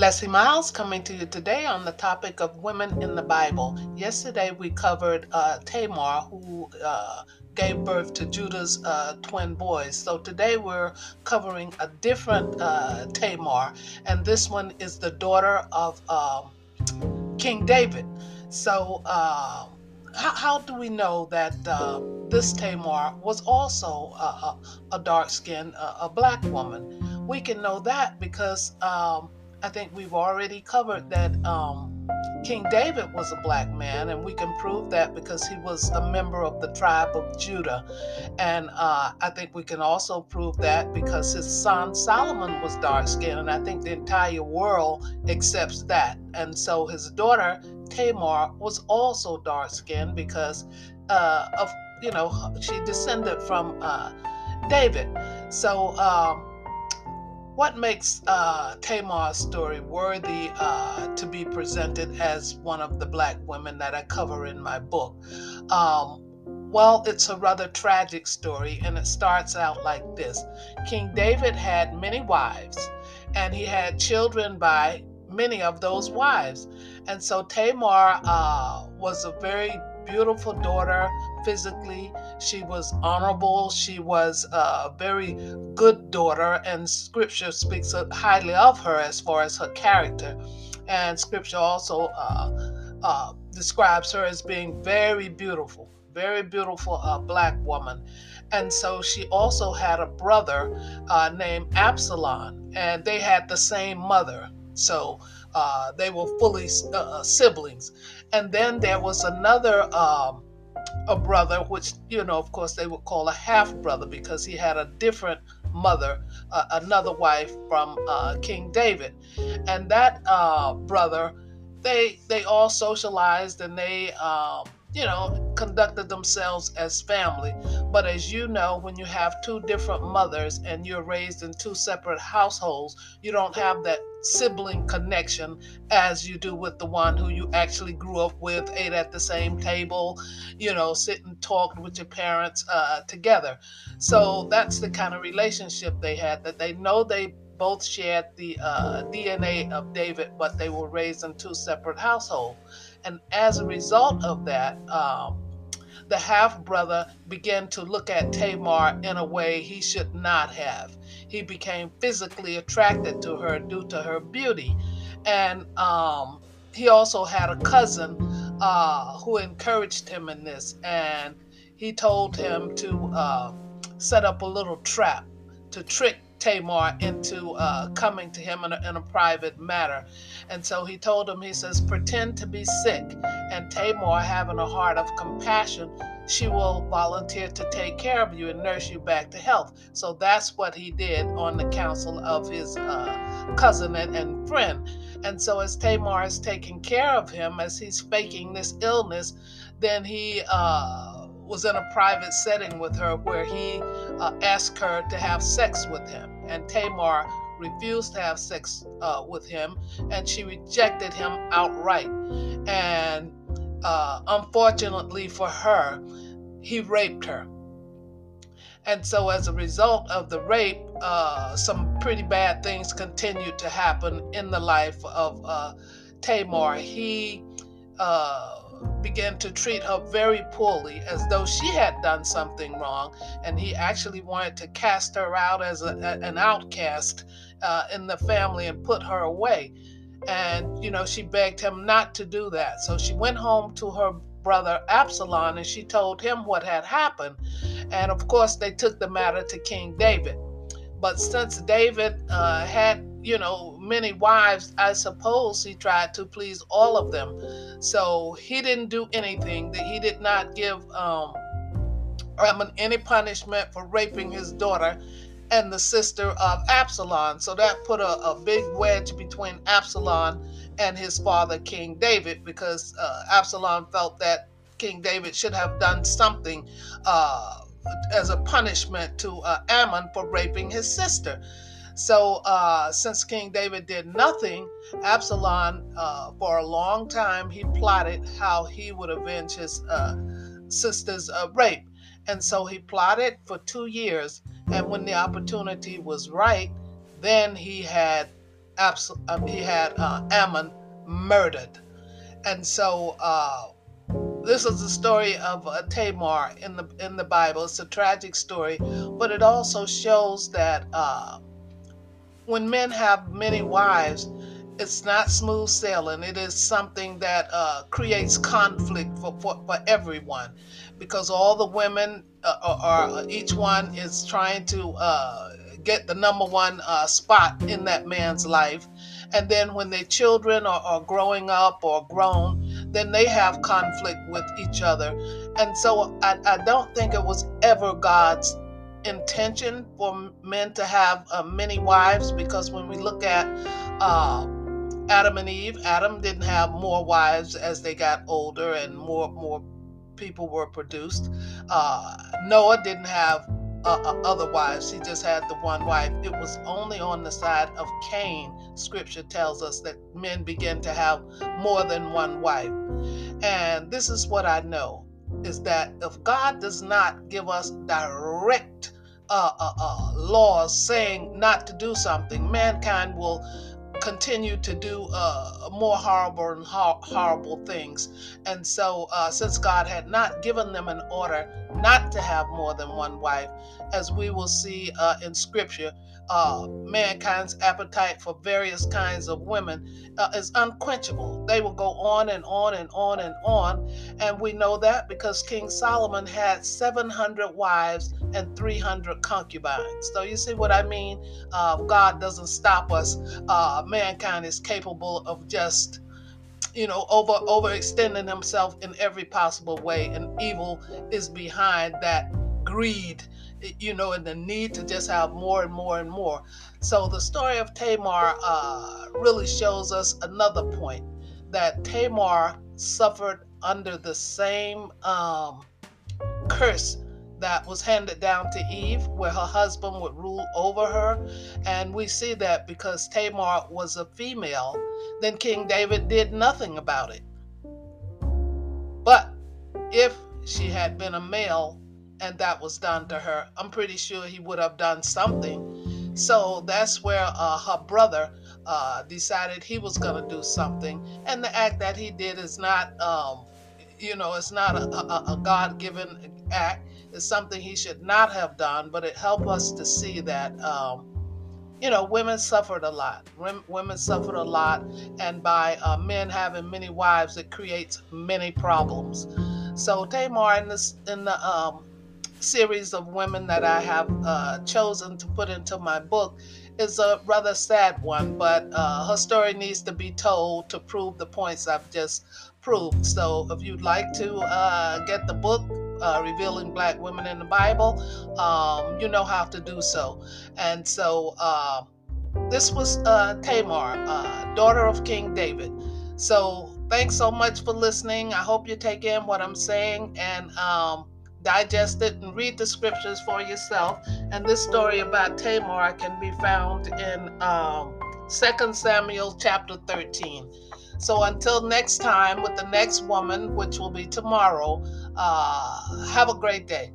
Lessie Myles coming to you today on the topic of women in the Bible. Yesterday we covered uh, Tamar, who uh, gave birth to Judah's uh, twin boys. So today we're covering a different uh, Tamar, and this one is the daughter of um, King David. So, uh, how, how, do we know that uh, this Tamar was also a, a dark skinned, a black woman? We can know that because. Um, I think we've already covered that um, King David was a black man, and we can prove that because he was a member of the tribe of Judah. And uh, I think we can also prove that because his son Solomon was dark skinned, and I think the entire world accepts that. And so his daughter Tamar was also dark skinned because uh, of, you know, she descended from uh, David. So, um, what makes uh, Tamar's story worthy uh, to be presented as one of the black women that I cover in my book? Um, well, it's a rather tragic story, and it starts out like this King David had many wives, and he had children by many of those wives. And so Tamar uh, was a very beautiful daughter physically. She was honorable. She was a very good daughter, and scripture speaks highly of her as far as her character. And scripture also uh, uh, describes her as being very beautiful, very beautiful uh, black woman. And so she also had a brother uh, named Absalom, and they had the same mother. So uh, they were fully uh, uh, siblings. And then there was another um, a brother, which you know, of course, they would call a half brother because he had a different mother, uh, another wife from uh, King David, and that uh, brother, they they all socialized and they. Um, you know, conducted themselves as family. But as you know, when you have two different mothers and you're raised in two separate households, you don't have that sibling connection as you do with the one who you actually grew up with, ate at the same table, you know, sit and talked with your parents uh, together. So that's the kind of relationship they had that they know they both shared the uh, DNA of David, but they were raised in two separate households. And as a result of that, um, the half brother began to look at Tamar in a way he should not have. He became physically attracted to her due to her beauty. And um, he also had a cousin uh, who encouraged him in this. And he told him to uh, set up a little trap to trick Tamar into uh, coming to him in a, in a private matter. And so he told him, he says, pretend to be sick. And Tamar, having a heart of compassion, she will volunteer to take care of you and nurse you back to health. So that's what he did on the counsel of his uh, cousin and, and friend. And so as Tamar is taking care of him, as he's faking this illness, then he uh, was in a private setting with her where he uh, asked her to have sex with him. And Tamar refused to have sex uh, with him and she rejected him outright. And uh, unfortunately for her, he raped her. And so, as a result of the rape, uh, some pretty bad things continued to happen in the life of uh, Tamar. He uh, began to treat her very poorly as though she had done something wrong and he actually wanted to cast her out as a, an outcast uh, in the family and put her away. And you know she begged him not to do that. So she went home to her brother absalom and she told him what had happened. And of course they took the matter to king david. But since david uh, had you know, many wives, I suppose he tried to please all of them. So he didn't do anything. That he did not give um, any punishment for raping his daughter and the sister of Absalom. So that put a, a big wedge between Absalom and his father, King David, because uh, Absalom felt that King David should have done something uh, as a punishment to uh, Amnon for raping his sister. So, uh, since King David did nothing, Absalom, uh, for a long time, he plotted how he would avenge his uh, sister's rape. And so he plotted for two years. And when the opportunity was right, then he had Abs- um, he had uh, Amnon murdered, and so uh, this is the story of uh, Tamar in the in the Bible. It's a tragic story, but it also shows that uh, when men have many wives, it's not smooth sailing. It is something that uh, creates conflict for, for, for everyone because all the women uh, are, are, each one is trying to uh, get the number one uh, spot in that man's life. And then when their children are, are growing up or grown, then they have conflict with each other. And so I, I don't think it was ever God's intention for men to have uh, many wives because when we look at uh, Adam and Eve, Adam didn't have more wives as they got older and more more people were produced. Uh, Noah didn't have uh, uh, other wives; he just had the one wife. It was only on the side of Cain. Scripture tells us that men begin to have more than one wife, and this is what I know is that if God does not give us direct uh, uh, uh, laws saying not to do something, mankind will continue to do uh, more horrible and horrible things. And so, uh, since God had not given them an order not to have more than one wife, as we will see uh, in Scripture, uh, mankind's appetite for various kinds of women uh, is unquenchable. They will go on and on and on and on. And we know that because King Solomon had 700 wives and 300 concubines. So you see what I mean? Uh, God doesn't stop us. Uh, mankind is capable of just you know over overextending himself in every possible way and evil is behind that greed you know, and the need to just have more and more and more. So the story of Tamar uh, really shows us another point that Tamar suffered under the same um, curse that was handed down to Eve, where her husband would rule over her. And we see that because Tamar was a female, then King David did nothing about it. But if she had been a male, and that was done to her, I'm pretty sure he would have done something. So that's where uh, her brother uh, decided he was going to do something. And the act that he did is not, um, you know, it's not a, a, a God given act. It's something he should not have done, but it helped us to see that. Um, you know, women suffered a lot. Women suffered a lot, and by uh, men having many wives, it creates many problems. So Tamar in this in the um, series of women that I have uh, chosen to put into my book is a rather sad one, but uh, her story needs to be told to prove the points I've just proved. So if you'd like to uh, get the book, uh, Revealing Black Women in the Bible, um, you know how to do so. And so uh, this was uh, Tamar, daughter of King David. So thanks so much for listening. I hope you take in what I'm saying and um, digest it and read the scriptures for yourself. And this story about Tamar can be found in um, 2 Samuel chapter 13. So until next time with the next woman, which will be tomorrow, uh, have a great day.